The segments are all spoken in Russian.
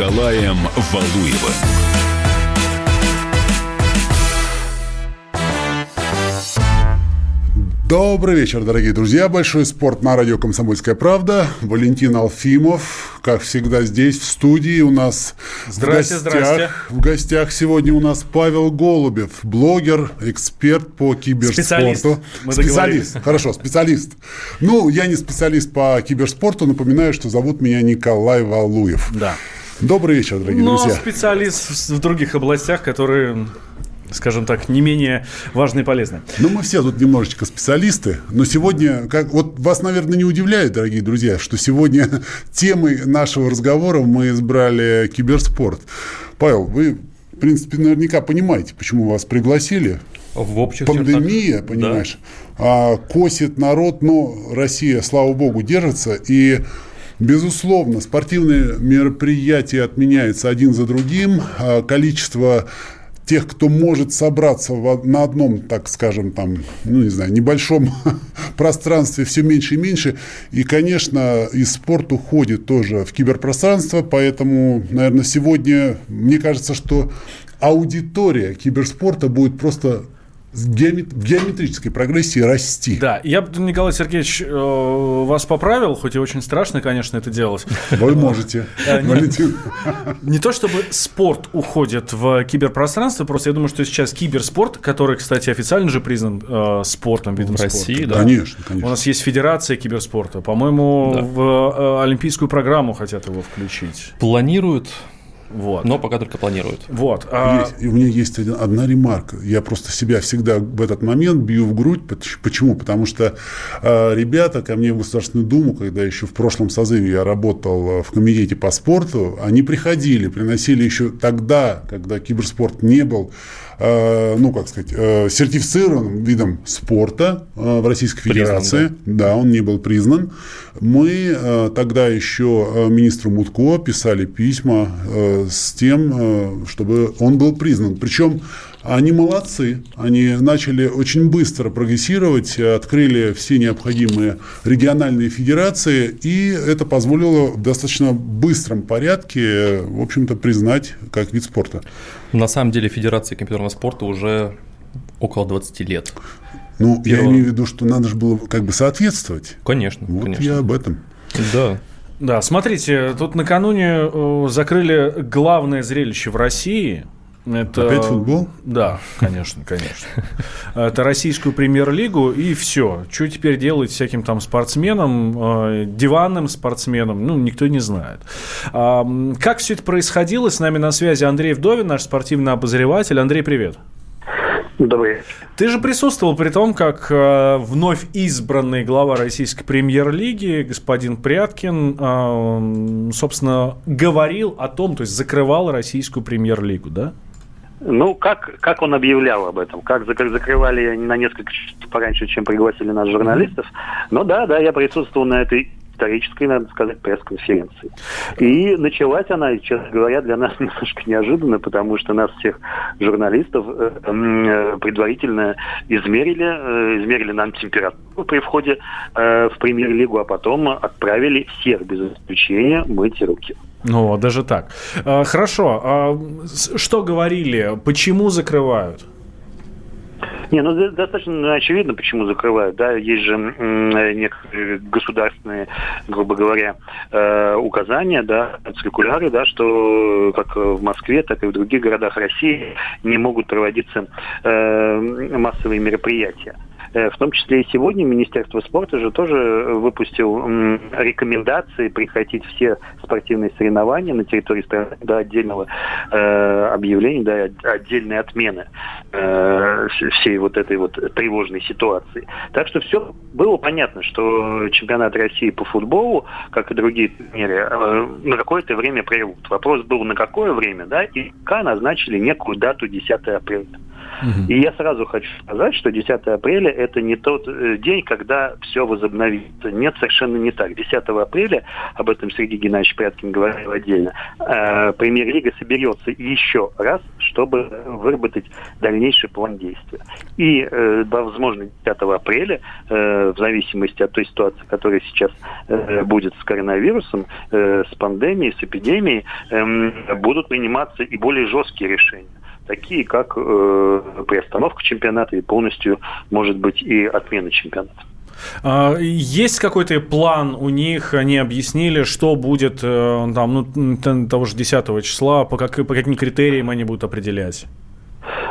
Николаем Валуевым. Добрый вечер, дорогие друзья. Большой спорт на радио «Комсомольская правда». Валентин Алфимов, как всегда, здесь, в студии. У нас здрасте, в, гостях, здрасте. в гостях сегодня у нас Павел Голубев, блогер, эксперт по киберспорту. Специалист. Мы специалист. Хорошо, специалист. Ну, я не специалист по киберспорту. Напоминаю, что зовут меня Николай Валуев. Да. Добрый вечер, дорогие Но друзья. специалист в других областях, которые скажем так, не менее важные и полезные. Ну, мы все тут немножечко специалисты, но сегодня, как, вот вас, наверное, не удивляет, дорогие друзья, что сегодня темой нашего разговора мы избрали киберспорт. Павел, вы, в принципе, наверняка понимаете, почему вас пригласили. В общих Пандемия, чертах. понимаешь, да. косит народ, но Россия, слава богу, держится, и Безусловно, спортивные мероприятия отменяются один за другим. А Количество тех, кто может собраться на одном, так скажем, там, ну, не знаю, небольшом пространстве все меньше и меньше. И, конечно, и спорт уходит тоже в киберпространство, поэтому, наверное, сегодня, мне кажется, что аудитория киберспорта будет просто в геометрической прогрессии расти. Да, я бы, Николай Сергеевич, э, вас поправил, хоть и очень страшно, конечно, это делать. Вы можете, Валентин. Не то чтобы спорт уходит в киберпространство, просто я думаю, что сейчас киберспорт, который, кстати, официально же признан э, спортом, видом в России, спорта. да. Конечно, конечно. У нас есть федерация киберспорта. По-моему, в э, олимпийскую программу хотят его включить. Планируют, Вот. но пока только планируют. Вот. а- Есть. У меня есть один- одна ремарка. Я просто себя всегда в этот момент бью в грудь. Поч- Почему? Потому что э, ребята ко мне в Государственную Думу, когда еще в прошлом созыве я работал э, в комитете по спорту, они приходили, приносили еще тогда, когда киберспорт не был ну, как сказать, э, сертифицированным видом спорта э, в Российской Признан, Федерации. да. он не был признан. Мы э, тогда еще э, министру Мутко писали письма э, с тем, э, чтобы он был признан. Причем они молодцы, они начали очень быстро прогрессировать, открыли все необходимые региональные федерации, и это позволило в достаточно быстром порядке, в общем-то, признать как вид спорта. На самом деле Федерации компьютерного спорта уже около 20 лет. Ну, я Первого. имею в виду, что надо же было как бы соответствовать. Конечно, Вот конечно. я об этом. Да. Да, смотрите, тут накануне э, закрыли главное зрелище в России. Это... Опять футбол? Да, конечно, конечно. Это российскую премьер-лигу, и все. Что теперь делать всяким там спортсменам, э, диванным спортсменам, ну, никто не знает. А, как все это происходило? С нами на связи Андрей Вдовин, наш спортивный обозреватель. Андрей, привет. Добрый. Ты же присутствовал при том, как э, вновь избранный глава российской премьер-лиги, господин Пряткин, э, собственно, говорил о том, то есть закрывал российскую премьер-лигу, да? Ну, как, как он объявлял об этом? Как зак- закрывали на несколько часов пораньше, чем пригласили нас журналистов? Ну да, да, я присутствовал на этой исторической, надо сказать, пресс-конференции. И началась она, честно говоря, для нас немножко неожиданно, потому что нас всех журналистов э, э, предварительно измерили, э, измерили нам температуру при входе в премьер-лигу, а потом отправили всех без исключения мыть руки. Ну, даже так. Э, Хорошо. а Что говорили? Почему закрывают? Не, ну достаточно очевидно, почему закрывают. Да, есть же э, некоторые государственные, грубо говоря, э, указания, да, циркуляры, да, что как в Москве, так и в других городах России не могут проводиться э, массовые мероприятия. Э, В том числе и сегодня Министерство спорта же тоже выпустил м, рекомендации прекратить все спортивные соревнования на территории страны до отдельного э, объявления, до от- отдельной отмены э, вс- всей вот этой вот тревожной ситуации. Так что все было понятно, что чемпионат России по футболу, как и другие турниры, э, на какое-то время прервут. Вопрос был на какое время, да, и пока назначили некую дату 10 апреля. Угу. И я сразу хочу сказать, что 10 апреля это не тот э, день, когда все возобновится. Нет, совершенно не так. 10 апреля, об этом Сергей Геннадьевич Пряткин говорил отдельно, э, премьер-лига соберется еще раз, чтобы выработать дальнейший план действия. И, э, возможно, 10 апреля, в зависимости от той ситуации, которая сейчас будет с коронавирусом, с пандемией, с эпидемией, э, будут приниматься и более жесткие решения такие как э, приостановка чемпионата и полностью, может быть, и отмена чемпионата. А, есть какой-то план у них, они объяснили, что будет э, там, ну, того же 10 числа, по, как, по каким критериям они будут определять?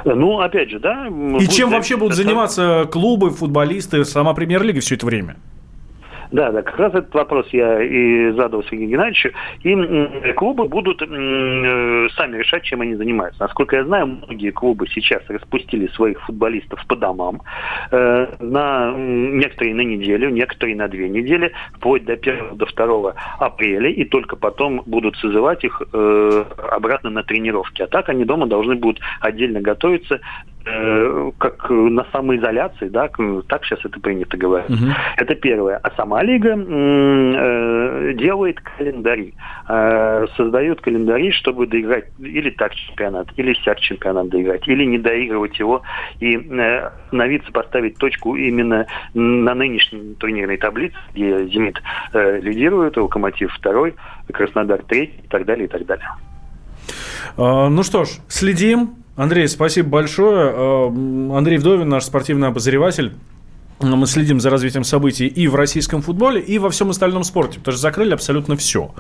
Ну, опять же, да. И чем вообще будут заниматься клубы, футболисты, сама премьер-лига все это время? Да, да, как раз этот вопрос я и задал Сергею Геннадьевичу. И клубы будут э, сами решать, чем они занимаются. Насколько я знаю, многие клубы сейчас распустили своих футболистов по домам. Э, на, некоторые на неделю, некоторые на две недели, вплоть до 1 до 2 апреля, и только потом будут созывать их э, обратно на тренировки. А так они дома должны будут отдельно готовиться Э, как на самоизоляции, да, так сейчас это принято говорить. Угу. Это первое. А сама лига э, делает календари, э, создает календари, чтобы доиграть или так чемпионат, или всяк чемпионат доиграть, или не доигрывать его и э, становиться, поставить точку именно на нынешней турнирной таблице, где «Зенит» э, лидирует, «Локомотив» второй, «Краснодар» третий и так далее, и так далее. А, ну что ж, следим. Андрей, спасибо большое. Э, Андрей Вдовин, наш спортивный обозреватель. Мы следим за развитием событий и в российском футболе, и во всем остальном спорте, потому что закрыли абсолютно все.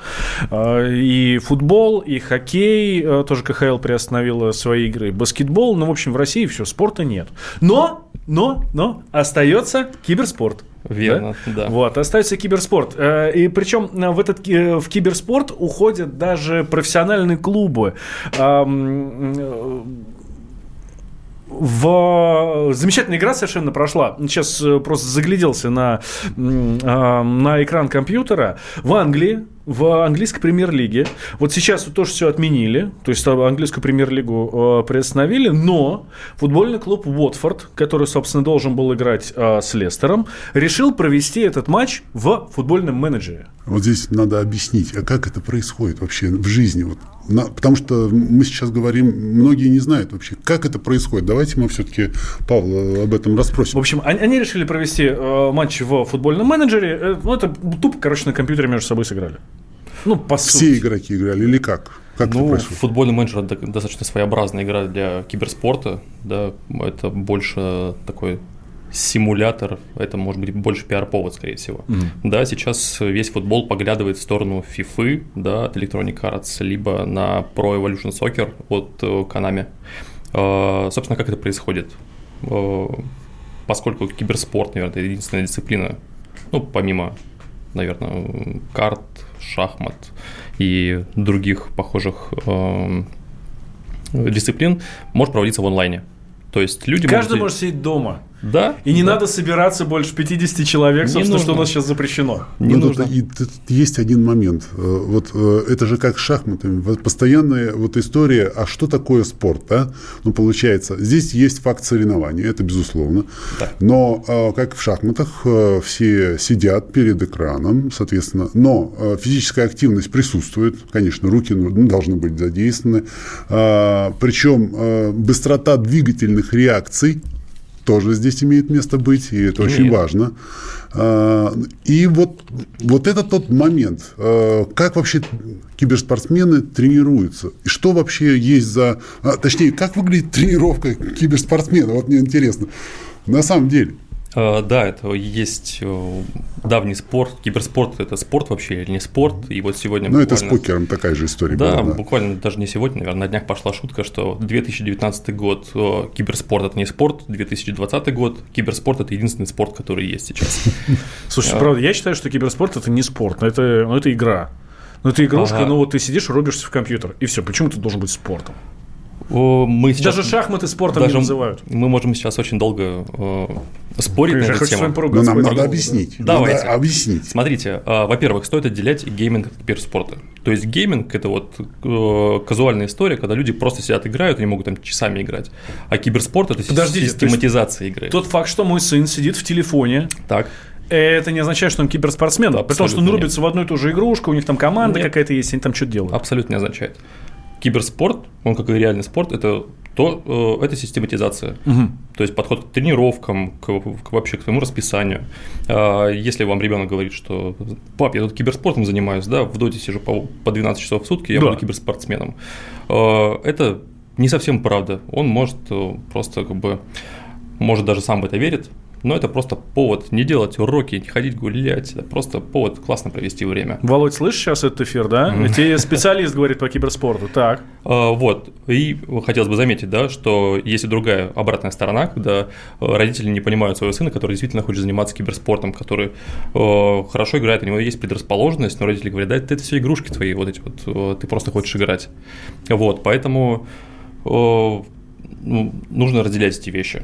Э, и футбол, и хоккей, э, тоже КХЛ приостановила свои игры, баскетбол, ну, в общем, в России все, спорта нет. Но, но, но остается киберспорт. Верно, да? да. Вот, остается киберспорт. Э, и причем в этот в киберспорт уходят даже профессиональные клубы в... Замечательная игра совершенно прошла. Сейчас э, просто загляделся на, на экран компьютера. В Англии в английской премьер-лиге. Вот сейчас вот тоже все отменили, то есть английскую премьер-лигу э, приостановили, но футбольный клуб Уотфорд, который, собственно, должен был играть э, с Лестером, решил провести этот матч в футбольном менеджере. Вот здесь надо объяснить, а как это происходит вообще в жизни? Вот, на, потому что мы сейчас говорим, многие не знают вообще, как это происходит. Давайте мы все-таки Павла об этом расспросим. В общем, они, они решили провести э, матч в футбольном менеджере. Э, ну, это тупо, короче, на компьютере между собой сыграли. Ну, по Все сути. игроки играли или как? Как ну, футбольный менеджер достаточно своеобразная игра для киберспорта. Да, это больше такой симулятор, это может быть больше пиар-повод, скорее всего. Mm-hmm. Да, сейчас весь футбол поглядывает в сторону FIFA, да, от Electronic Arts, либо на Pro Evolution Soccer от э, Konami. Uh, собственно, как это происходит? Uh, поскольку киберспорт, наверное, это единственная дисциплина, ну, помимо, наверное, карт, шахмат и других похожих э, дисциплин может проводиться в онлайне. То есть люди Каждый может, может сидеть дома. Да. И не да. надо собираться больше 50 человек, не собственно, нужно. что у нас сейчас запрещено. Не ну, нужно. И тут есть один момент. Э, вот э, это же как с шахматами. Вот постоянная вот история, а что такое спорт, да? Ну, получается, здесь есть факт соревнования, это безусловно. Да. Но э, как в шахматах, все сидят перед экраном, соответственно, но физическая активность присутствует, конечно, руки ну, должны быть задействованы. Причем быстрота двигательных реакций тоже здесь имеет место быть, и это имеет. очень важно. А, и вот, вот это тот момент, а, как вообще киберспортсмены тренируются, и что вообще есть за... А, точнее, как выглядит тренировка киберспортсмена, вот мне интересно. На самом деле – да, это есть э, давний спорт. Киберспорт – это спорт вообще или не спорт? И вот сегодня Ну, это с покером такая же история да, была. Да, буквально даже не сегодня, наверное, на днях пошла шутка, что 2019 год э, киберспорт – это не спорт, 2020 год киберспорт – это единственный спорт, который есть сейчас. Слушай, правда, я считаю, что киберспорт – это не спорт, но это, но это игра. Ну, это игрушка, ага. ну вот ты сидишь, рубишься в компьютер, и все. Почему это должен быть спортом? Мы сейчас, Даже шахматы спортом даже не называют. Мы можем сейчас очень долго э, спорить на Я эту тему. Но поругаться. нам надо объяснить. Давайте. Надо объяснить. Смотрите, э, во-первых, стоит отделять гейминг от киберспорта. То есть гейминг – это вот э, казуальная история, когда люди просто сидят играют, они могут там часами играть. А киберспорт – это Подождите, систематизация игры. Тот факт, что мой сын сидит в телефоне, Так. это не означает, что он киберспортсмен. При том, что он Абсолютно нет. рубится в одну и ту же игрушку, у них там команда Нет. какая-то есть, они там что-то делают. Абсолютно не означает. Киберспорт, он как и реальный спорт, это то, э, это систематизация. То есть подход к тренировкам, к, к- вообще к своему расписанию. А, Если вам ребенок говорит, что пап, я тут киберспортом занимаюсь, да, в доте сижу по, по 12 часов в сутки, я Да. буду киберспортсменом. А, Это не совсем правда. Он может э, просто как бы, может даже сам в это верит, но это просто повод не делать уроки, не ходить гулять, это просто повод классно провести время. Володь, слышишь сейчас этот эфир, да? Тебе специалист говорит по киберспорту. Так. А, Вот. И хотелось бы заметить, да, что есть и другая обратная сторона, когда э, родители не понимают своего сына, который действительно хочет заниматься киберспортом, который э, хорошо играет, у него есть предрасположенность, но родители говорят, да, это, все игрушки твои, вот эти вот, э, ты просто хочешь играть. Вот, поэтому ну, нужно разделять эти вещи.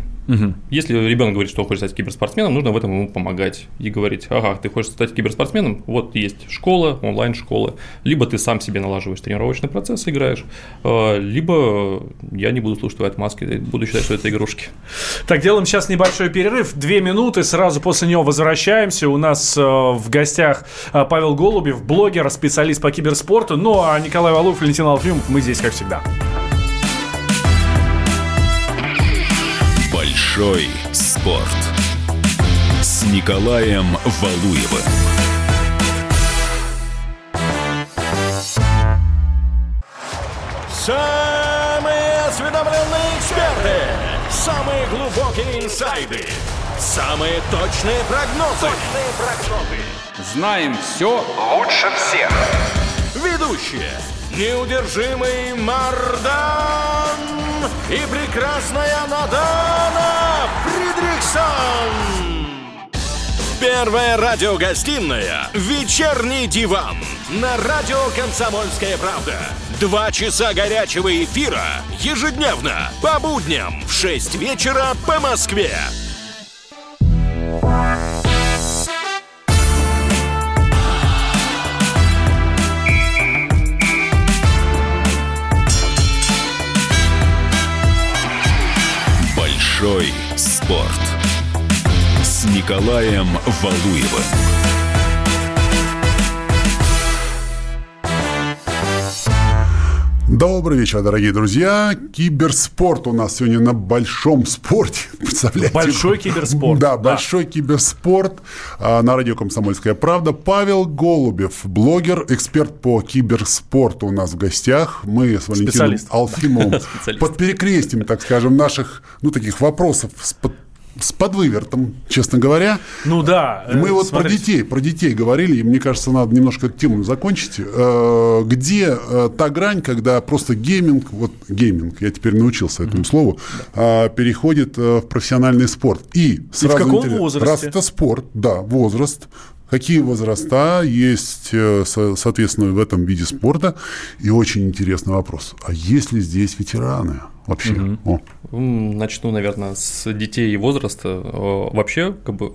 Если ребенок говорит, что он хочет стать киберспортсменом, нужно в этом ему помогать и говорить, ага, ты хочешь стать киберспортсменом, вот есть школа, онлайн-школа, либо ты сам себе налаживаешь тренировочный процесс, играешь, э, либо я не буду слушать твои отмазки, буду считать, что это игрушки. Так, делаем сейчас небольшой перерыв. Две минуты, сразу после него возвращаемся. У нас э, в гостях э, Павел Голубев, блогер, специалист по киберспорту. Ну, а Николай Валуев, Валентин Алфимов, мы здесь, как всегда. Большой спорт. С Николаем Валуевым. Самые осведомленные эксперты, самые глубокие инсайды, самые точные прогнозы. Точные прогнозы. Знаем все лучше всех. Ведущие. Неудержимый Мардан и прекрасная Надана Фридриксон. Первая радиогостинная «Вечерний диван» на радио «Комсомольская правда». Два часа горячего эфира ежедневно по будням в 6 вечера по Москве. Большой спорт. С Николаем Валуевым. Добрый вечер, дорогие друзья. Киберспорт у нас сегодня на большом спорте. Представляете? Большой киберспорт, Да, да. большой киберспорт а, на радио «Комсомольская правда». Павел Голубев, блогер, эксперт по киберспорту у нас в гостях. Мы с Валентином Специалист. Алфимовым Специалист. под перекрестием, так скажем, наших, ну, таких вопросов с, под- с подвывертом, честно говоря. Ну да. И мы э, вот про смотрите. детей, про детей говорили, и мне кажется, надо немножко эту тему закончить. Э, Где э, та грань, когда просто гейминг, вот гейминг, я теперь научился этому слову, э, переходит э, в профессиональный спорт. И сразу каком интересно, возрасте? Раз это спорт, да, возраст. Какие возраста есть, э, со- соответственно, в этом виде спорта? И очень интересный вопрос. А есть ли здесь ветераны вообще? О. М, Начну, наверное, с детей и возраста. Э, Вообще, как бы,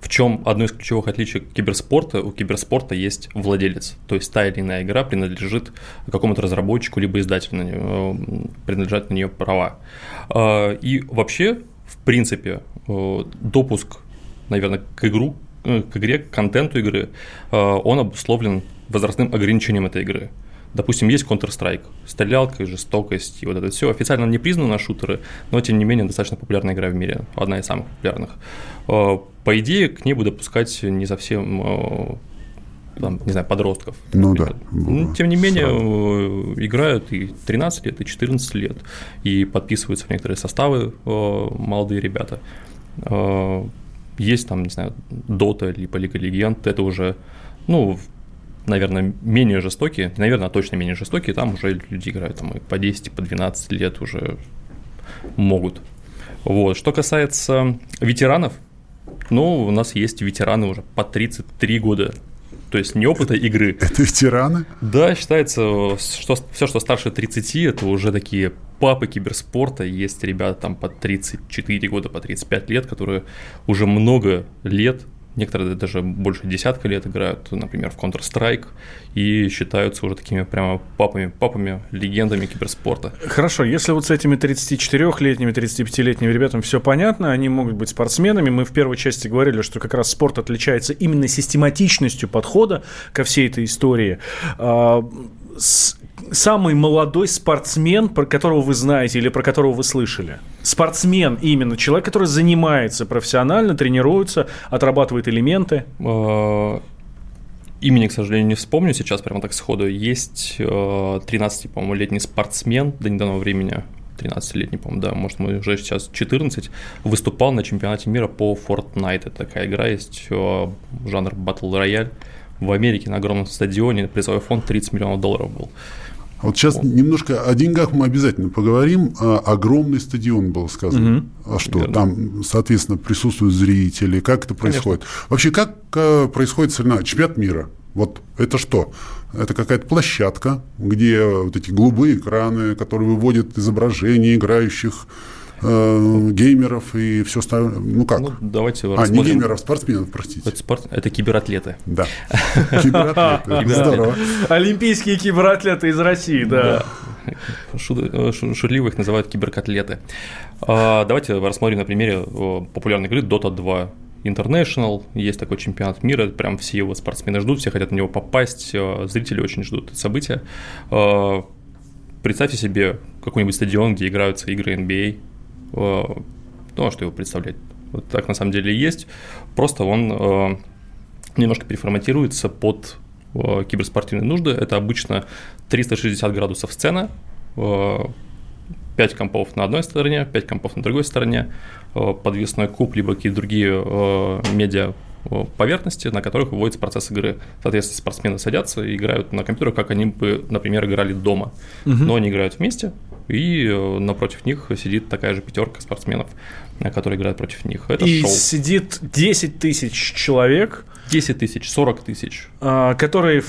в чем одно из ключевых отличий киберспорта? У киберспорта есть владелец. То есть та или иная игра принадлежит какому-то разработчику, либо издателю, на неё, м, принадлежат на нее права. Э, И вообще, в принципе, э, допуск, наверное, к игру, э, к игре, к контенту игры, э, он обусловлен возрастным ограничением этой игры. Допустим, есть Counter-Strike, стрелялка, жестокость и вот это все. Официально не признано на шутеры, но тем не менее достаточно популярная игра в мире, одна из самых популярных. Э, По идее, к ней бы допускать не совсем э, там, не знаю, подростков. Ну например. да, Ну, тем не менее, сразу. э, играют и 13 лет, и 14 лет, и подписываются в некоторые составы э, молодые ребята. Есть там, не знаю, Дота, либо Лига Легенд, это уже, ну, наверное, менее жестокие, наверное, точно менее жестокие, там уже люди играют там и по 10, и по 12 лет уже могут. Вот. Что касается ветеранов, ну, у нас есть ветераны уже по 33 года то есть не опыта игры. Это ветераны? Да, считается, что все, что старше 30, это уже такие папы киберспорта. Есть ребята там по 34 года, по 35 лет, которые уже много лет Некоторые даже больше десятка лет играют, например, в Counter-Strike и считаются уже такими прямо папами, папами, легендами киберспорта. Хорошо, если вот с этими 34-летними, 35-летними ребятами все понятно, они могут быть спортсменами. Мы в первой части говорили, что как раз спорт отличается именно систематичностью подхода ко всей этой истории. А, самый молодой спортсмен, про которого вы знаете или про которого вы слышали? Спортсмен именно, человек, который занимается профессионально, тренируется, отрабатывает элементы? А, имени, к сожалению, не вспомню сейчас прямо так сходу. Есть 13, а, по-моему, летний спортсмен до недавнего времени, 13-летний, по-моему, да, может, мы уже сейчас 14, выступал на чемпионате мира по Fortnite. Это такая игра есть, а, жанр Battle Royale. В Америке на огромном стадионе призовой фонд 30 миллионов долларов был. Вот сейчас немножко о деньгах мы обязательно поговорим. А, огромный стадион был сказано. Угу. А что? Верно. Там, соответственно, присутствуют зрители. Как это происходит? Конечно. Вообще, как а, происходит соревнование? Чемпионат мира. Вот это что? Это какая-то площадка, где вот эти голубые экраны, которые выводят изображения играющих э, геймеров и все остальное. Ну как? Ну, давайте А, не геймеров, спортсменов, простите. Это, спорт... это кибератлеты. Да. Кибератлеты. Здорово. Олимпийские кибератлеты из России, да. Э, шутливо их называют киберкотлеты. А, давайте рассмотрим на примере популярной игры Dota 2. International, есть такой чемпионат мира, прям все его спортсмены ждут, все хотят на него попасть, э, зрители очень ждут это событие. А, представьте себе какой-нибудь стадион, где играются игры NBA, ну, а что его представлять? Вот так на самом деле и есть. Просто он э, немножко переформатируется под э, киберспортивные нужды. Это обычно 360 градусов сцена, 5 компов на одной стороне, 5 компов на другой стороне, подвесной куб, либо какие-то другие медиа поверхности, на которых выводится процесс игры. Соответственно, спортсмены садятся и играют на компьютерах, как они бы, например, играли дома. Угу. Но они играют вместе, и э, напротив них сидит такая же пятерка спортсменов, э, которые играют против них. Это и шоу. сидит 10 тысяч человек. 10 тысяч, 40 тысяч. А, которые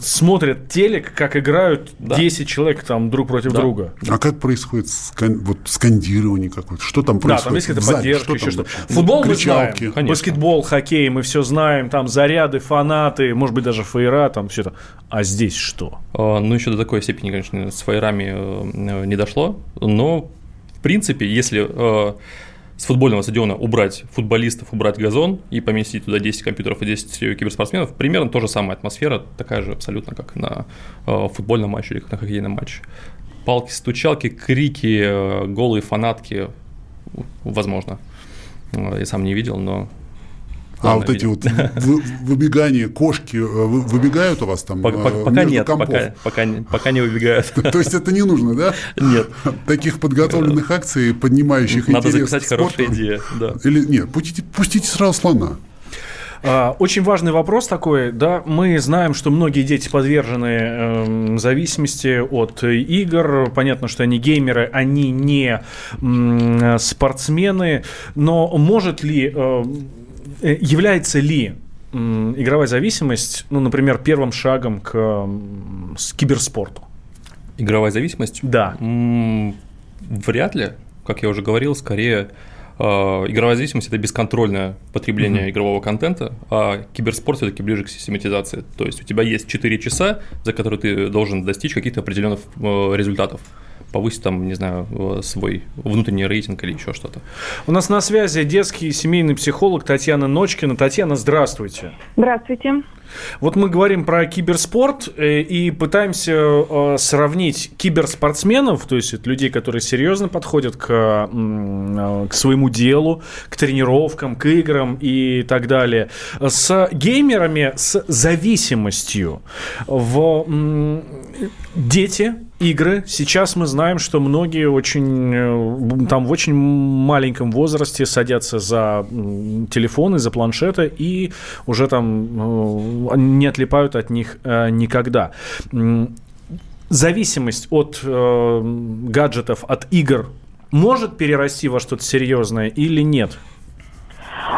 смотрят телек, как играют да. 10 человек там друг против да. друга. А как происходит скан... вот, скандирование какое-то? Что там происходит? Да, там есть какая-то поддержка, что еще что-то. Футбол Кричалки. мы знаем, Конечно. баскетбол, хоккей, мы все знаем, там заряды, фанаты, может быть, даже фейра, там все это. А здесь что? А, ну, еще до такой степени, конечно, с фейрами э, не дошло, но, в принципе, если э, с футбольного стадиона убрать футболистов, убрать газон и поместить туда 10 компьютеров и 10 киберспортсменов, примерно та же самая атмосфера, такая же абсолютно, как на э, футбольном матче или как на хоккейном матче. Палки, стучалки, крики, э, голые фанатки, возможно. Э, я сам не видел, но а вот эти вот выбегания, кошки выбегают у вас там Пока нет, пока не выбегают. То есть это не нужно, да? Нет. Таких подготовленных акций, поднимающих интерес Надо записать хорошая идея, да. Или нет, пустите сразу слона. А, очень важный вопрос такой, да, мы знаем, что многие дети подвержены э, зависимости от игр, понятно, что они геймеры, они не э, спортсмены, но может ли э, Э, является ли игровая зависимость, ну, например, первым шагом к киберспорту? Игровая зависимость? Да. Вряд ли. Как я уже говорил, скорее э, игровая зависимость это бесконтрольное потребление mm-hmm. игрового контента, а киберспорт все-таки ближе к систематизации. То есть у тебя есть 4 часа, за которые ты должен достичь каких-то определенных э, результатов повысить там, не знаю, э, свой внутренний рейтинг или еще что-то. У нас на связи детский семейный психолог Татьяна Ночкина. Татьяна, здравствуйте. Здравствуйте. Вот мы говорим про киберспорт э, и пытаемся э, сравнить киберспортсменов, то есть людей, которые серьезно подходят к, к своему делу, к тренировкам, к играм и так далее, с геймерами с зависимостью. В дети игры. Сейчас мы знаем, что многие очень, э, там в очень маленьком возрасте садятся за телефоны, за планшеты и уже там э, не отлипают от них э, никогда. Зависимость от гаджетов, от игр может перерасти во что-то серьезное или нет?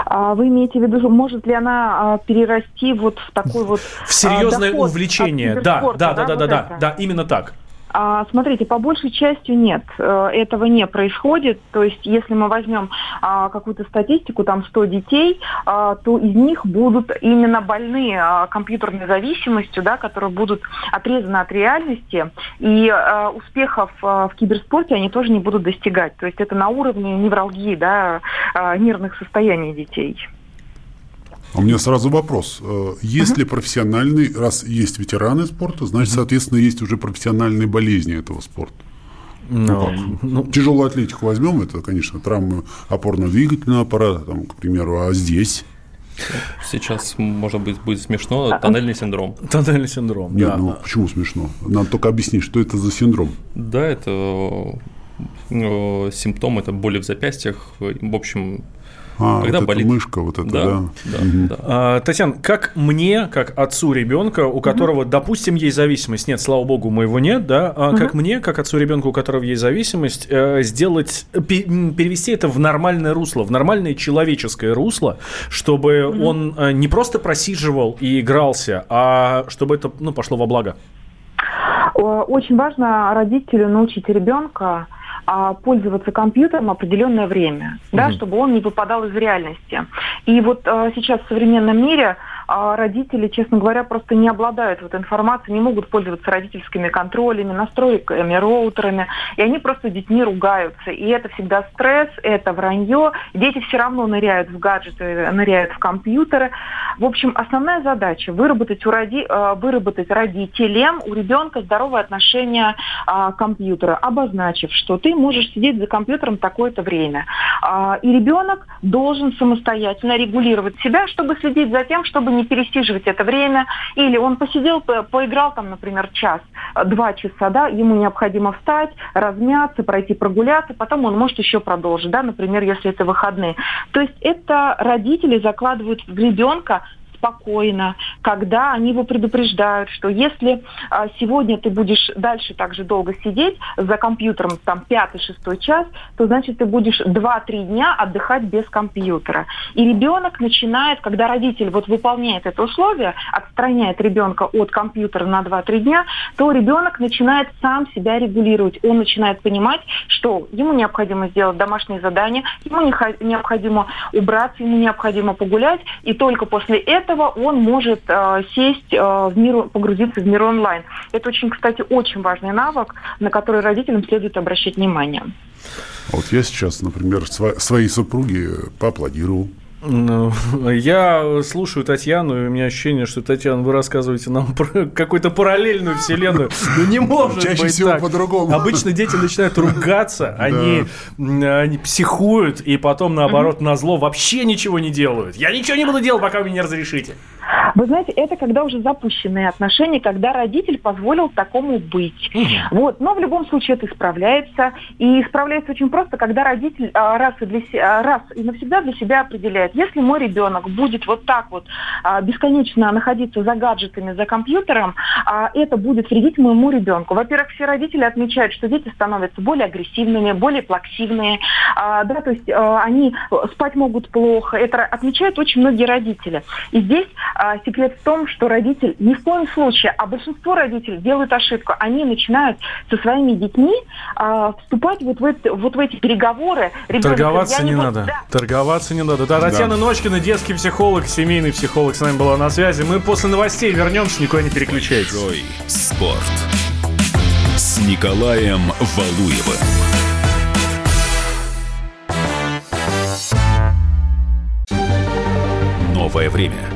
А вы имеете в виду, может ли она а, перерасти вот в такой вот... В серьезное увлечение, да, да, да, да, да, да, да, именно так. А, смотрите, по большей части нет, э, этого не происходит. То есть, если мы возьмем а, какую-то статистику, там 100 детей, а, то из них будут именно больные компьютерной зависимостью, да, которые будут отрезаны от реальности, и успехов в киберспорте они тоже не будут достигать. То есть, это на уровне невралгии, да, нервных состояний детей. А у меня сразу вопрос. Э, есть ли профессиональный, раз есть ветераны спорта, значит, соответственно, есть уже профессиональные болезни этого спорта? Ну, ну, ну, Тяжелую атлетику возьмем, это, конечно, травмы опорно-двигательного аппарата, там, к примеру, а здесь? Сейчас, может быть, будет смешно, а, а тоннельный синдром. Тоннельный синдром, Нет, да. ну почему смешно? Надо только объяснить, что это за синдром. Да, это э, симптом, это боли в запястьях, в общем, а, когда вот болит. мышка, вот это, да. да. да, угу. да. А, Татьяна, как мне, как отцу ребенка, у которого, угу. допустим, есть зависимость, нет, слава богу, моего нет, да, а угу. как мне, как отцу ребенка, у которого есть зависимость, э, сделать, перевести это в нормальное русло, в нормальное человеческое русло, чтобы угу. он э, не просто просиживал и игрался, а чтобы это ну, пошло во благо? Очень важно родителю научить ребенка а, пользоваться компьютером определенное время, угу. да, чтобы он не выпадал из реальности. И вот а, сейчас в современном мире а родители, честно говоря, просто не обладают вот информацией, не могут пользоваться родительскими контролями, настройками, роутерами, и они просто с детьми ругаются. И это всегда стресс, это вранье. Дети все равно ныряют в гаджеты, ныряют в компьютеры. В общем, основная задача выработать, у роди, э, выработать родителям, у ребенка здоровое отношение а, к компьютеру, обозначив, что ты можешь сидеть за компьютером такое-то время. А, и ребенок должен самостоятельно регулировать себя, чтобы следить за тем, чтобы не пересиживать это время, или он посидел, поиграл там, например, час, два часа, да, ему необходимо встать, размяться, пройти прогуляться, потом он может еще продолжить, да, например, если это выходные. То есть это родители закладывают в ребенка спокойно, когда они его предупреждают, что если а, сегодня ты будешь дальше так же долго сидеть за компьютером, там, пятый-шестой час, то значит ты будешь два-три дня отдыхать без компьютера. И ребенок начинает, когда родитель вот выполняет это условие, отстраняет ребенка от компьютера на два-три дня, то ребенок начинает сам себя регулировать. Он начинает понимать, что ему необходимо сделать домашнее задание, ему необходимо убраться, ему необходимо погулять, и только после этого этого он может э, сесть э, в мир, погрузиться в мир онлайн. Это очень, кстати, очень важный навык, на который родителям следует обращать внимание. Вот я сейчас, например, своей супруге поаплодировал. Ну, я слушаю Татьяну, и у меня ощущение, что, Татьяна, вы рассказываете нам про какую-то параллельную вселенную. Ну, не может Чаще быть всего по-другому. Обычно дети начинают ругаться, они, они психуют, и потом, наоборот, на зло вообще ничего не делают. Я ничего не буду делать, пока вы не разрешите. Вы знаете, это когда уже запущенные отношения, когда родитель позволил такому быть. Вот. Но в любом случае это исправляется. И исправляется очень просто, когда родитель а, раз и, для, раз и навсегда для себя определяет, если мой ребенок будет вот так вот а, бесконечно находиться за гаджетами, за компьютером, а, это будет вредить моему ребенку. Во-первых, все родители отмечают, что дети становятся более агрессивными, более плаксивные, да, то есть они спать могут плохо. Это отмечают очень многие родители. И здесь а, секрет в том, что родитель ни в коем случае, а большинство родителей делают ошибку. Они начинают со своими детьми а, вступать вот в, это, вот в эти переговоры. Ребенок, Торговаться не, не надо. Да. Торговаться не надо. Да, Татьяна да. Ночкина, детский психолог, семейный психолог с нами была на связи. Мы после новостей вернемся, никуда не переключайтесь. Джой. Спорт. С Николаем Валуевым. Новое время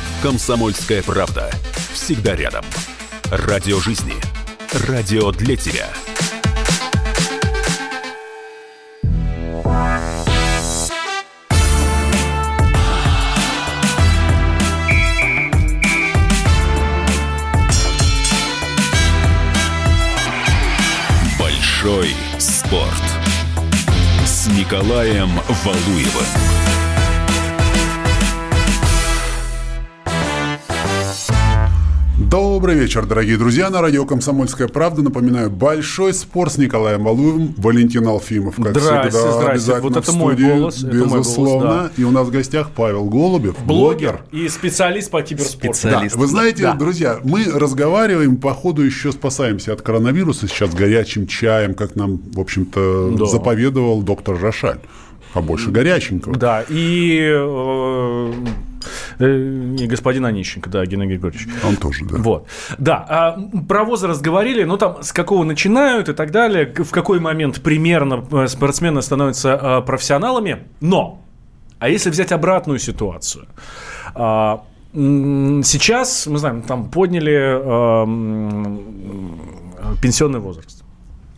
«Комсомольская правда». Всегда рядом. Радио жизни. Радио для тебя. Большой спорт с Николаем Валуевым. Добрый вечер, дорогие друзья. На радио «Комсомольская правда». Напоминаю, большой спор с Николаем Валуевым, Валентин Алфимов. Как здрасте, всегда, здрасте. обязательно Вот это в мой студии, голос, это мой голос, безусловно. да. И у нас в гостях Павел Голубев, Блогер и специалист по киберспорту. Специалист. Да, вы знаете, Да. друзья, мы разговариваем, по ходу еще спасаемся от коронавируса сейчас горячим чаем, как нам, в общем-то, Да. заповедовал доктор Рошаль. Побольше горяченького. Да, и, э, э, и господин Онищенко, да, Геннадий Григорьевич. Он тоже, да. Вот. Да, а, про возраст говорили, ну там с какого начинают и так далее, в какой момент примерно э, спортсмены становятся э, профессионалами. Но, а если взять обратную ситуацию? А, Сейчас, мы знаем, там подняли э, пенсионный возраст.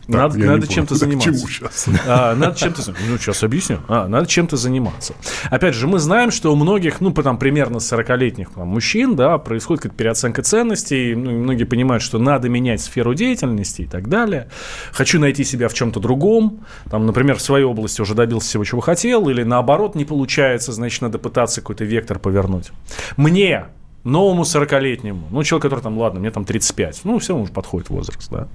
Так, надо надо чем-то заниматься. чему? А, надо чем-то. Ну, сейчас объясню. А, надо чем-то заниматься. Опять же, мы знаем, что у многих, ну, там, примерно 40-летних там, мужчин, да, происходит какая-то переоценка ценностей. Ну, многие понимают, что надо менять сферу деятельности и так далее. Хочу найти себя в чем-то другом. Там, например, в своей области уже добился всего, чего хотел. Или наоборот, не получается, значит, надо пытаться какой-то вектор повернуть. Мне, новому 40-летнему, ну, человек, который там, ладно, мне там 35, ну, все, уже подходит возраст, да.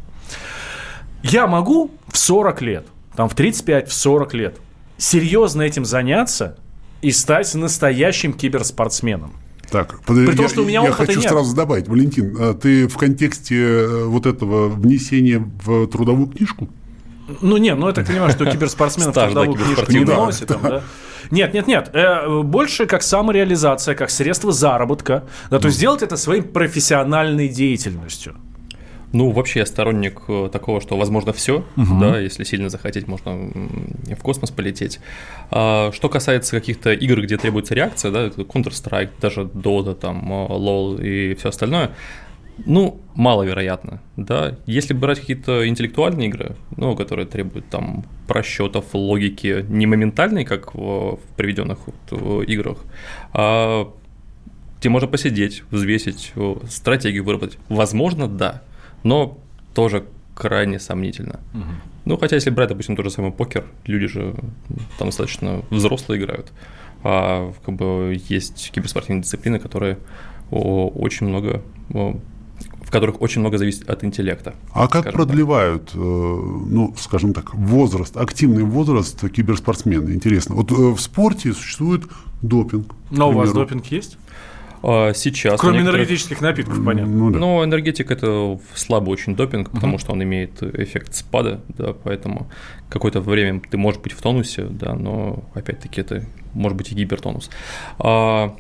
Я могу в 40 лет, там в 35, в 40 лет серьезно этим заняться и стать настоящим киберспортсменом. Так, При том, я, что у меня я хочу нет. сразу добавить, Валентин, а ты в контексте э, вот этого внесения в трудовую книжку? Ну, не, ну это понимаю, что киберспортсменов трудовую книжку не вносит. Нет, нет, нет. э, больше как самореализация, как средство заработка. Да, то есть сделать это своей профессиональной деятельностью. Ну, вообще я сторонник э, такого, что возможно все, да, если сильно захотеть, можно в космос полететь. А, что касается каких-то игр, где требуется реакция, да, Counter-Strike, даже Dota, там, э, LoL и все остальное, ну, маловероятно, да. Если брать какие-то интеллектуальные игры, ну, которые требуют там просчетов, логики, не моментальной, как в, в приведенных вот, э, играх, а где можно посидеть, взвесить, стратегию выработать. Возможно, да, но тоже крайне сомнительно. Ну, хотя если брать, допустим, тот же самый покер, люди же там достаточно взрослые играют, а как бы есть киберспортивные дисциплины, которые очень много, в которых очень много зависит от интеллекта. А как скажем так. продлевают, э, ну, скажем так, возраст, активный возраст киберспортсмена? Интересно. Вот э, в спорте существует допинг. Но у вас допинг есть? А сейчас Кроме некоторых- энергетических напитков, понятно. Ну, да. Но энергетик это слабый очень допинг, потому что он имеет эффект спада, да, поэтому какое-то время ты можешь быть в тонусе, да, но опять-таки это может быть и гипертонус. А,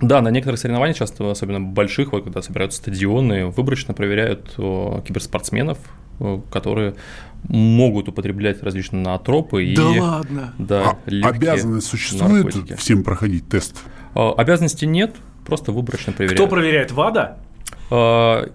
да, на некоторых соревнованиях, часто особенно больших, вот когда собираются стадионы, выборочно проверяют о, киберспортсменов, о, которые могут употреблять различные наотропы и ладно. да, А обязанность существует наркотики. всем проходить тест? А, Обязанности нет, просто выборочно проверяют. Кто проверяет ВАДА? А,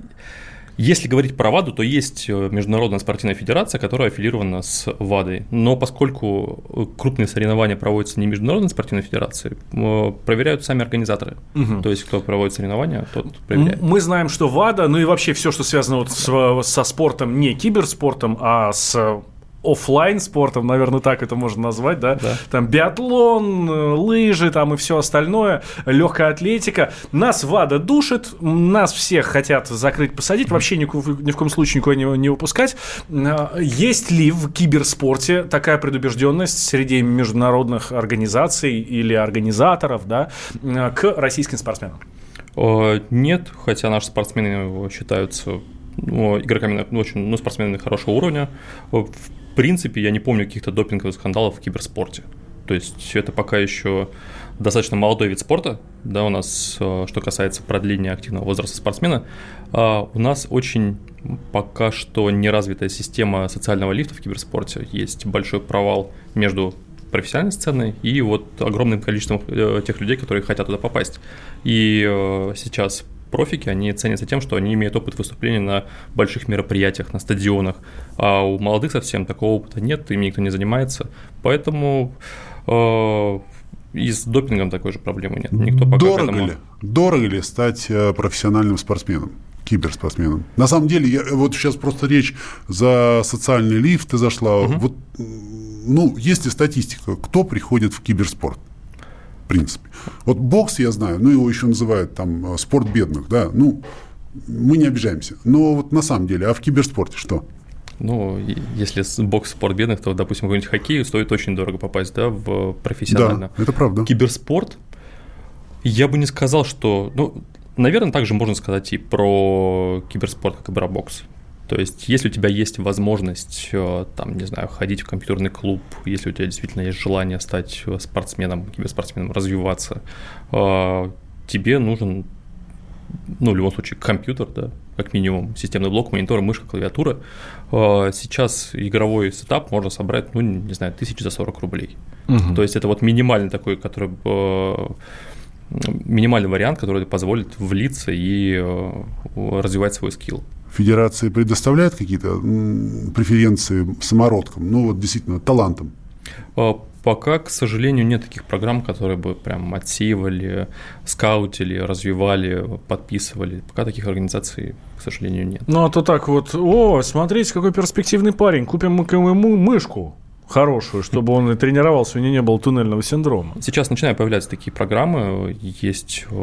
Если говорить про ВАДу, то есть э, Международная спортивная федерация, которая аффилирована с ВАДой. Но поскольку э, крупные соревнования проводятся не Международной спортивной федерацией, э, проверяют сами организаторы. То есть кто проводит соревнования, тот проверяет. Мы знаем, что ВАДА, ну и вообще все, что связано вот с- со спортом, не киберспортом, а с оффлайн спортом, наверное, так это можно назвать, да? Да. Там биатлон, э, лыжи там и все остальное, легкая атлетика. Нас ВАДА душит, нас всех хотят закрыть, посадить, вообще ни, в- ни в коем случае никого не, не выпускать. А, Есть ли в киберспорте такая предубежденность среди международных организаций или организаторов, да, э, к российским спортсменам? Э, Нет, хотя наши спортсмены считаются ну, игроками ну, очень, ну, спортсменами хорошего уровня. Э, В принципе, я не помню каких-то допинговых скандалов в киберспорте. То есть это пока еще достаточно молодой вид спорта, да, у нас, э, что касается продления активного возраста спортсмена, а у нас очень пока что неразвитая система социального лифта в киберспорте. Есть большой провал между профессиональной сценой и вот огромным количеством э, тех людей, которые хотят туда попасть. И э, сейчас профики, они ценятся тем, что они имеют опыт выступления на больших мероприятиях, на стадионах, а у молодых совсем такого опыта нет, ими никто не занимается, поэтому э, и с допингом такой же проблемы нет. Никто пока Дорого этому- ли? Дорого ли стать э, профессиональным спортсменом? киберспортсменам. На самом деле, я, вот сейчас просто речь за социальный лифт ты зашла. Угу. Вот, ну, есть ли статистика, кто приходит в киберспорт? В принципе. Вот бокс я знаю, ну, его еще называют там э, спорт бедных, да, ну, мы не обижаемся. Но вот на самом деле, а в киберспорте что? Ну, если бокс спорт бедных, то, допустим, какой-нибудь хоккей стоит очень дорого попасть, да, в профессионально. Да, это правда. Киберспорт, я бы не сказал, что, ну, наверное, также можно сказать и про киберспорт, как и про бокс. То есть, если у тебя есть возможность, э, там, не знаю, ходить в компьютерный клуб, если у тебя действительно есть желание стать спортсменом, киберспортсменом, развиваться, э, тебе нужен, ну, в любом случае, компьютер, да, как минимум, системный блок, монитор, мышка, клавиатура. Э, сейчас игровой сетап можно собрать, ну, не знаю, тысяч за 40 рублей. Угу. То есть, это вот минимальный такой, который минимальный вариант, который позволит влиться и развивать свой скилл. Федерации предоставляют какие-то преференции самородкам, ну вот действительно талантам? А, пока, к сожалению, нет таких программ, которые бы прям отсеивали, скаутили, развивали, подписывали. Пока таких организаций, к сожалению, нет. Ну, а то так вот, о, смотрите, какой перспективный парень, купим мы ему мышку хорошую, чтобы он и тренировался, у него не было туннельного синдрома. Сейчас начинают появляться такие программы. Есть э,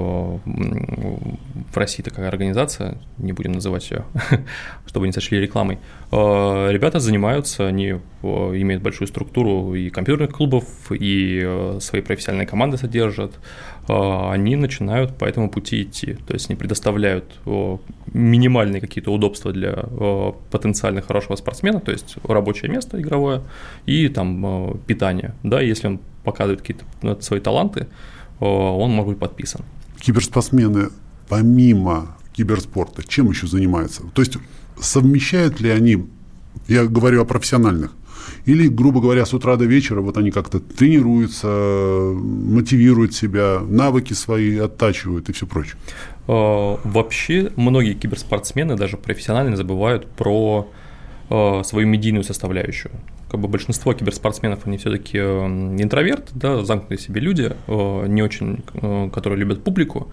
в России такая организация, не будем называть ее, чтобы не сочли рекламой. Э, ребята занимаются, они э, имеют большую структуру и компьютерных клубов, и свои профессиональные команды содержат. Они начинают по этому пути идти. То есть они предоставляют минимальные какие-то удобства для потенциально хорошего спортсмена, то есть рабочее место игровое и там питание. Да, если он показывает какие-то свои таланты, он может быть подписан. Киберспортсмены помимо киберспорта чем еще занимаются? То есть совмещают ли они, я говорю о профессиональных, или, грубо говоря, с утра до вечера вот они как-то тренируются, мотивируют себя, навыки свои оттачивают и все прочее? А, вообще многие киберспортсмены, даже профессионально, забывают про а, свою медийную составляющую. Как бы большинство киберспортсменов, они все-таки интроверты, да, замкнутые себе люди, а, не очень, которые любят публику,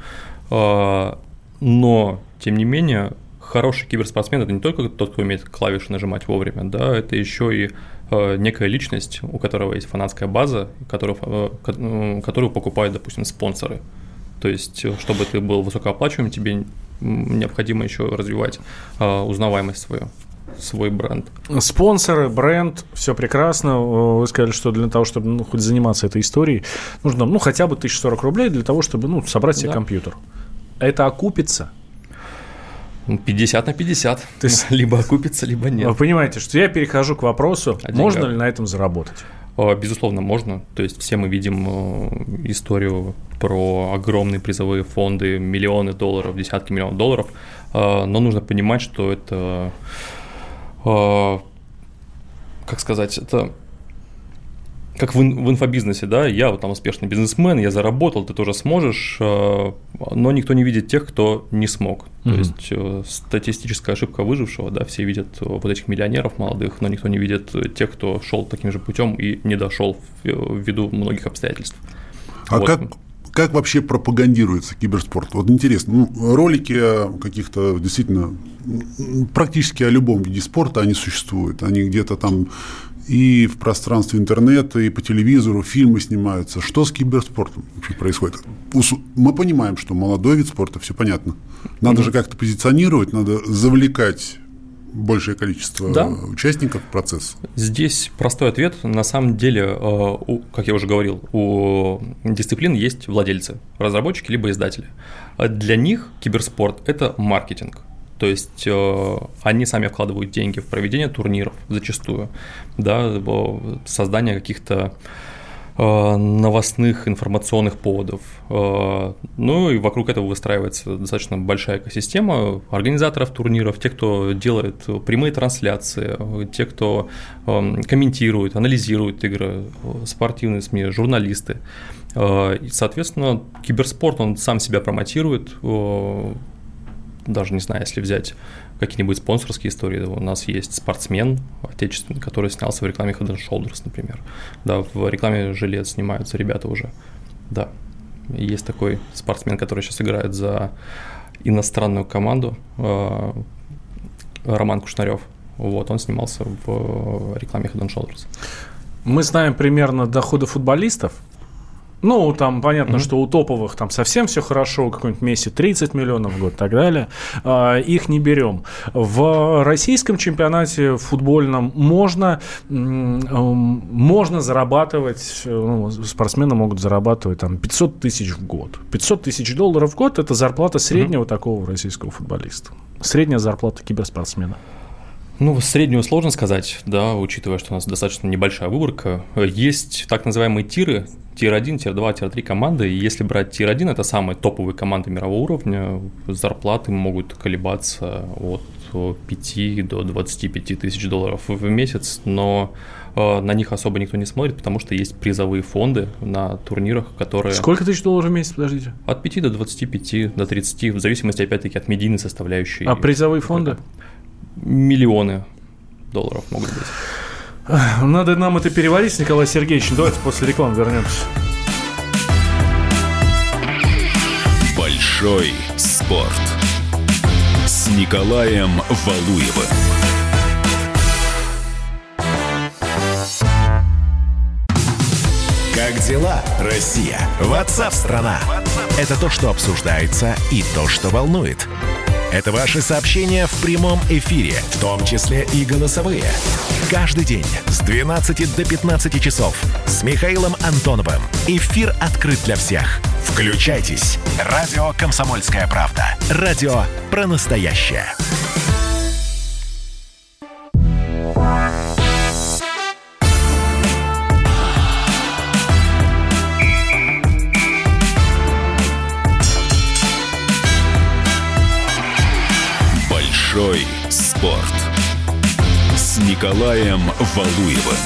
но, тем не менее, хороший киберспортсмен – это не только тот, кто умеет клавиши нажимать вовремя, да, это еще и э, некая личность, у которого есть фанатская база, которую, э, которую покупают, допустим, спонсоры. То есть, э, чтобы ты был высокооплачиваем, тебе необходимо еще развивать узнаваемость свою свой бренд. Спонсоры, бренд, все прекрасно. Вы сказали, что для того, чтобы ну, хоть заниматься этой историей, нужно ну, хотя бы 1040 рублей для того, чтобы ну, собрать себе да. компьютер. Это окупится? 50 на 50. То есть либо окупится, либо нет. Вы понимаете, что я перехожу к вопросу, можно ли на этом заработать? А, безусловно, можно. То есть все мы видим э, историю про огромные призовые фонды, миллионы долларов, десятки миллионов долларов, а, но нужно понимать, что это, а, как сказать, это как в, в инфобизнесе, да, я вот там успешный бизнесмен, я заработал, ты тоже сможешь, э, но никто не видит тех, кто не смог. Mm-hmm. То есть э, статистическая ошибка выжившего, да, все видят э, вот этих миллионеров молодых, но никто не видит тех, кто шел таким же путем и не дошел ввиду многих обстоятельств. А вот. как как вообще пропагандируется киберспорт? Вот интересно, ну, ролики каких-то действительно практически о любом виде спорта они существуют, они где-то там и в пространстве интернета, и по телевизору фильмы снимаются. Что с киберспортом вообще происходит? Мы понимаем, что молодой вид спорта, все понятно. Надо mm-hmm. же как-то позиционировать, надо завлекать большее количество да. участников процесса? Здесь простой ответ. На самом деле, э, как я уже говорил, у дисциплин есть владельцы, разработчики либо издатели. Для них киберспорт – это маркетинг. То есть э, они сами вкладывают деньги в проведение турниров зачастую, да, создание каких-то э, новостных информационных поводов. Э, ну и вокруг этого выстраивается достаточно большая экосистема организаторов турниров, те, кто делает прямые трансляции, те, кто комментирует, анализирует игры, спортивные СМИ, журналисты. И, соответственно, киберспорт, он сам себя промотирует, даже не знаю, если взять какие-нибудь спонсорские истории, у нас есть спортсмен отечественный, который снялся в рекламе Head Shoulders, например. Да, в рекламе жилет снимаются ребята уже. Да, есть такой спортсмен, который сейчас играет за иностранную команду Роман Кушнарев. Вот, он снимался в рекламе Head Shoulders. Мы знаем примерно доходы футболистов, ну, там понятно, mm-hmm. что у топовых там совсем все хорошо, какой-нибудь Месси 30 миллионов в год и так далее. А, их не берем. В российском чемпионате футбольном можно, можно зарабатывать, ну, спортсмены могут зарабатывать там 500 тысяч в год. 500 тысяч долларов в год – это зарплата среднего mm-hmm. такого российского футболиста. Средняя зарплата киберспортсмена. Ну, среднюю сложно сказать, да, учитывая, что у нас достаточно небольшая выборка. Есть так называемые tier ы, tier-1, tier-2, tier-3 команды. И если брать tier-1, это самые топовые команды мирового уровня, зарплаты могут колебаться от 5 до 25 тысяч долларов в месяц, но э, на них особо никто не смотрит, потому что есть призовые фонды на турнирах, которые... Сколько тысяч долларов в месяц, подождите? От 5 до 25, до 30, в зависимости, опять-таки, от медийной составляющей. А призовые фонды? Миллионы долларов могут быть. Надо нам это переварить, Николай Сергеевич. Давайте после рекламы вернемся. Большой спорт с Николаем Валуевым. Как дела, Россия? Ватсап-страна! Это то, что обсуждается и то, что волнует. Это ваши сообщения в прямом эфире, в том числе и голосовые. Каждый день с 12 до 15 часов с Михаилом Антоновым. Эфир открыт для всех. Включайтесь. Радио «Комсомольская правда». Радио про настоящее. Николаем Валуевым.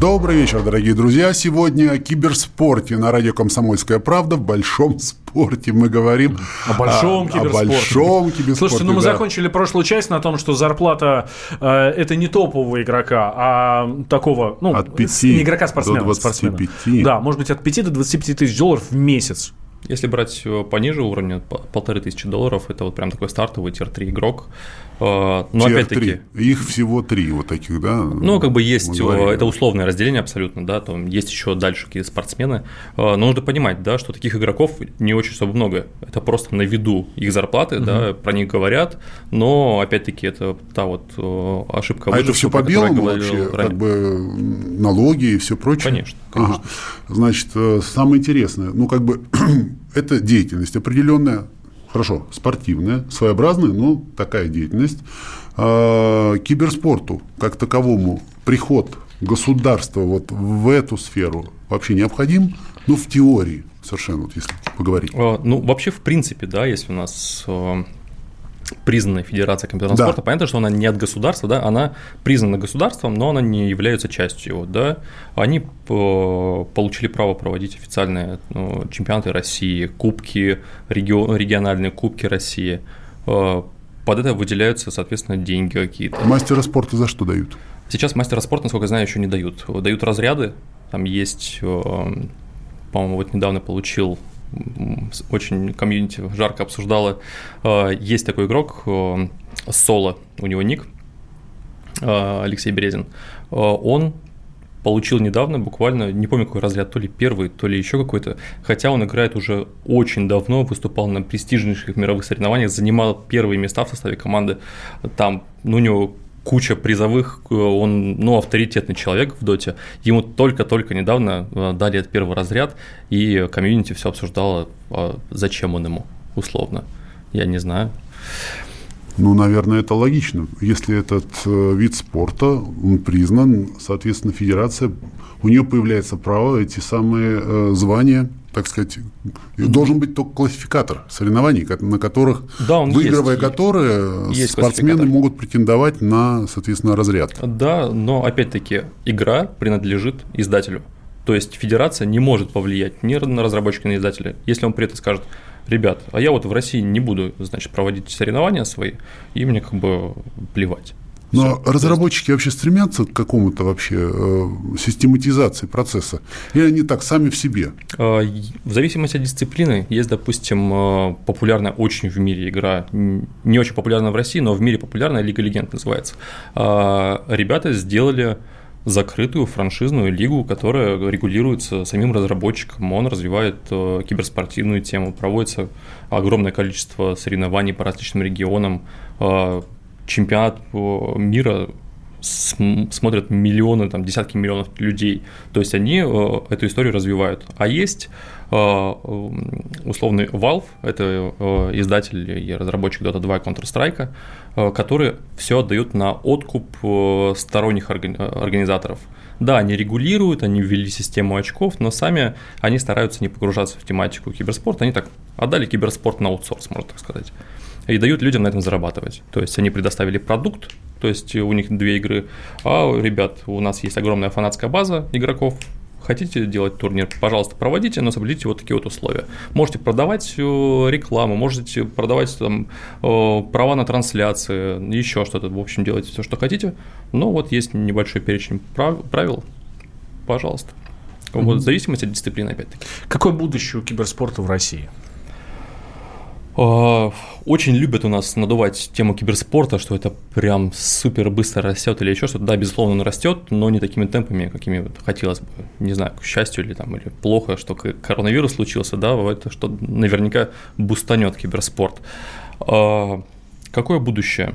Добрый вечер, дорогие друзья. Сегодня о киберспорте на радио «Комсомольская правда». В большом спорте мы говорим. О большом о, киберспорте. О большом киберспорте, Слушайте, ну мы да. закончили прошлую часть на том, что зарплата э, это не топового игрока, а такого, ну, От 5 не игрока, спортсмена. до 25. спортсмена. Да, может быть, от 5 до 25 тысяч долларов в месяц. Если брать э, пониже уровня, полторы тысячи долларов, это вот прям такой стартовый тир-3 игрок. Э, Но Тир опять-таки... 3. Их всего три вот таких, да? Ну, как бы есть, говорили. это условное разделение абсолютно, да, там есть еще дальше какие-то спортсмены, но нужно понимать, да, что таких игроков не очень особо много, это просто на виду их зарплаты, угу. да, про них говорят, но опять-таки это та вот э, ошибка. А это все по белому вообще, ранее. как бы налоги и все прочее? Конечно, конечно. Ага. Значит, э, самое интересное, ну, как бы, это деятельность определенная, хорошо, спортивная, своеобразная, но такая деятельность. А, Киберспорту как таковому приход государства вот в эту сферу вообще необходим, ну, в теории совершенно, вот если поговорить. Э, Ну, вообще, в принципе, да, если у нас э, признанная Федерация компьютерного Да. спорта, понятно, что она не от государства, да, она признана государством, но она не является частью его, да. Они э, получили право проводить официальные ну, чемпионаты России, кубки, регио- региональные кубки России. Э, Под это выделяются, соответственно, деньги какие-то. Мастера спорта за что дают? Сейчас мастера спорта, насколько я знаю, еще не дают. Дают разряды. Там есть, э, по-моему, вот недавно получил очень комьюнити жарко обсуждала. Э, Есть такой игрок э, Соло, у него ник э, Алексей Березин. Он получил недавно, буквально, не помню какой разряд, то ли первый, то ли еще какой-то, хотя он играет уже очень давно, выступал на престижнейших мировых соревнованиях, занимал первые места в составе команды, там, ну, у него куча призовых, он, ну, авторитетный человек в доте, ему только-только недавно э, дали этот первый разряд, и комьюнити все обсуждало, а зачем он ему, условно, я не знаю. Ну, наверное, это логично. Если этот э, вид спорта, он признан, соответственно, федерация, у нее появляется право эти самые э, звания, так сказать, должен быть только классификатор соревнований, на которых, Да, он выигрывая есть. которые, Есть спортсмены могут претендовать на, соответственно, разряд. Да, но опять-таки игра принадлежит издателю. То есть федерация не может повлиять ни на разработчика, ни на издателя. Если он при этом скажет, ребят, а я вот в России не буду, значит, проводить соревнования свои, и мне как бы плевать. Но Все. разработчики вообще стремятся к какому-то вообще э, систематизации процесса? Или они так сами в себе? А, в зависимости от дисциплины есть, допустим, э, популярная очень в мире игра, не очень популярная в России, но в мире популярная Лига Легенд называется. А, ребята сделали закрытую франшизную лигу, которая регулируется самим разработчиком. Он развивает э, киберспортивную тему, проводится огромное количество соревнований по различным регионам. Э, чемпионат э, мира смотрят миллионы, там, десятки миллионов людей. То есть они эту историю развивают. А есть условный Valve, это издатель и разработчик Dota 2 и Counter-Strike, Э, которые все отдают на откуп э, сторонних организаторов. Да, они регулируют, они ввели систему очков, но сами они стараются не погружаться в тематику киберспорта. Они так отдали киберспорт на аутсорс, можно так сказать. И дают людям на этом зарабатывать. То есть они предоставили продукт, то есть у них две игры, а, ребят, у нас есть огромная фанатская база игроков, Хотите делать турнир, пожалуйста, проводите, но соблюдите вот такие вот условия. Можете продавать э, рекламу, можете продавать там э, права на трансляции, еще что-то, в общем, делайте все, что хотите. Но вот есть небольшой перечень правил, пожалуйста. Вот, в зависимости от дисциплины, опять-таки. Какое будущее у киберспорта в России? А, очень любят у нас надувать тему киберспорта, что это прям супер быстро растет или еще что-то. Да, безусловно, он растет, но не такими темпами, какими вот хотелось бы. Не знаю, к счастью или там или плохо, что коронавирус случился, да, это что наверняка бустанет киберспорт. А, какое будущее?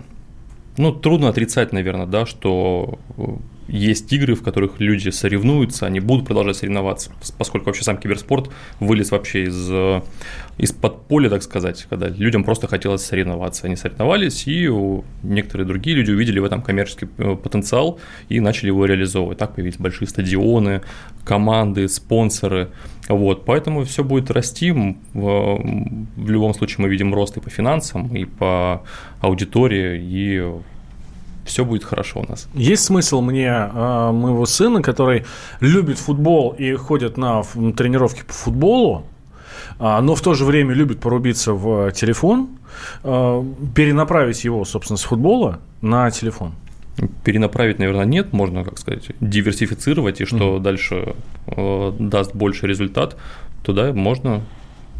Ну, трудно отрицать, наверное, да, что есть игры, в которых люди соревнуются, они будут продолжать соревноваться, поскольку вообще сам киберспорт вылез вообще из, из-под поля, так сказать, когда людям просто хотелось соревноваться. Они соревновались, и некоторые другие люди увидели в этом коммерческий э, потенциал и начали его реализовывать. Так появились большие стадионы, команды, спонсоры. Вот, поэтому все будет расти. В любом случае мы видим рост и по финансам, и по аудитории, и все будет хорошо у нас. Есть смысл мне э, моего сына, который любит футбол и ходит на тренировки по футболу, э, но в то же время любит порубиться в телефон, э, перенаправить его, собственно, с футбола на телефон? Перенаправить, наверное, нет, можно, как сказать, диверсифицировать, и что mm-hmm. дальше э, даст больше результат, туда можно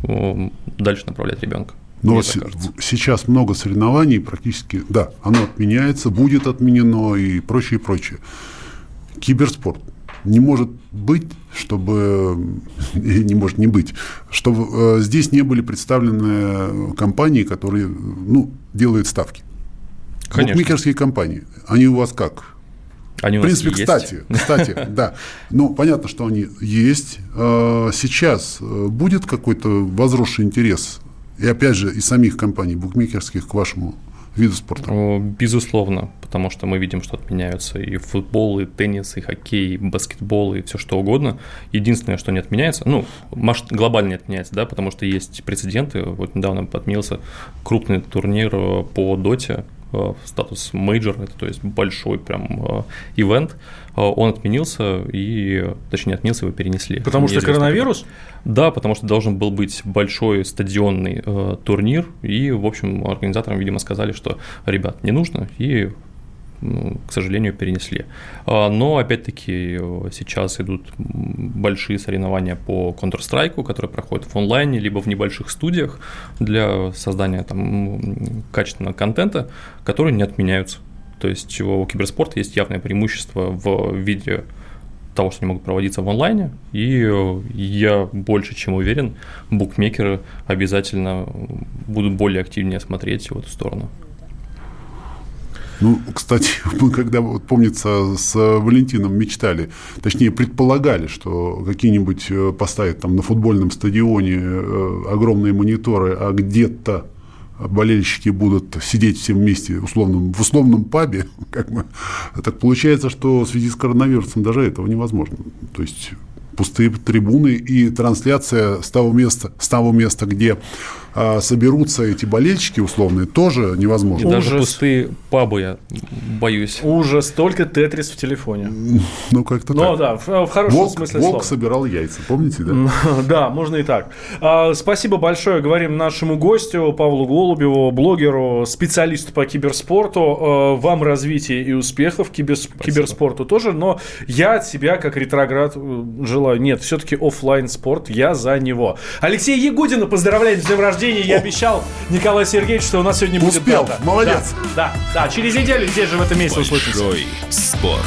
э, дальше направлять ребенка. Но с- сейчас много соревнований, практически, да, оно отменяется, будет отменено и прочее, прочее. Киберспорт не может быть, чтобы не может не быть, чтобы э, здесь не были представлены компании, которые ну, делают ставки. Конечно. Букмекерские компании. Они у вас как? Они в принципе, кстати, есть. кстати, да. Ну, понятно, что они есть. Э, сейчас э, будет какой-то возросший интерес и опять же, и самих компаний букмекерских к вашему виду спорта? Безусловно, потому что мы видим, что отменяются и футбол, и теннис, и хоккей, и баскетбол, и все что угодно. Единственное, что не отменяется, ну, глобально не отменяется, да, потому что есть прецеденты. Вот недавно отменился крупный турнир э, по доте, статус major, это то есть большой прям э, event, э, он отменился и, точнее, отменился, его перенесли. Потому что коронавирус? Да, потому что должен был быть большой стадионный э, турнир, и, в общем, организаторам, видимо, сказали, что, ребят, не нужно, и к сожалению, перенесли. А, но, опять-таки, сейчас идут большие соревнования по Counter-Strike, которые проходят в онлайне, либо в небольших студиях для создания там, качественного контента, которые не отменяются. То есть у киберспорта есть явное преимущество в виде того, что они могут проводиться в онлайне, и я больше чем уверен, букмекеры обязательно будут более активнее смотреть в эту сторону. Ну, кстати, мы когда, вот, помнится, с Валентином мечтали, точнее, предполагали, что какие-нибудь э, поставят там на футбольном стадионе э, огромные мониторы, а где-то болельщики будут сидеть все вместе в условном, в условном пабе, как мы, так получается, что в связи с коронавирусом даже этого невозможно. То есть пустые трибуны и трансляция с того места, с того места где а, соберутся эти болельщики условные, тоже невозможно. И даже пустые пабы, я боюсь. Ужас, только тетрис в телефоне. Ну, как-то Ну так. да, в, в хорошем Волк, смысле волк слова. собирал яйца, помните, да? Да, можно и так. А, Спасибо большое, говорим нашему гостю Павлу Голубеву, блогеру, специалисту по киберспорту. А, Вам развития и успехов киберс- киберспорту тоже, но я от себя, как ретроград, э, желаю. Нет, все-таки оффлайн спорт, я за него. Алексей Ягудина, поздравляем с днем рождения. Я обещал Николаю Сергеевичу, что у нас сегодня будет Успел, дата. молодец. Да, да, да, через неделю здесь же в этом месте услышимся. Большой спорт.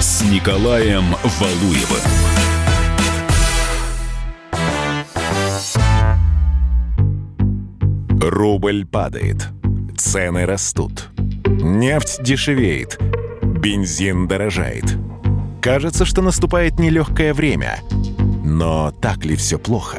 С Николаем Валуевым. Рубль падает. Цены растут. Нефть дешевеет. Бензин дорожает. Кажется, что наступает нелегкое время. Но так ли все плохо?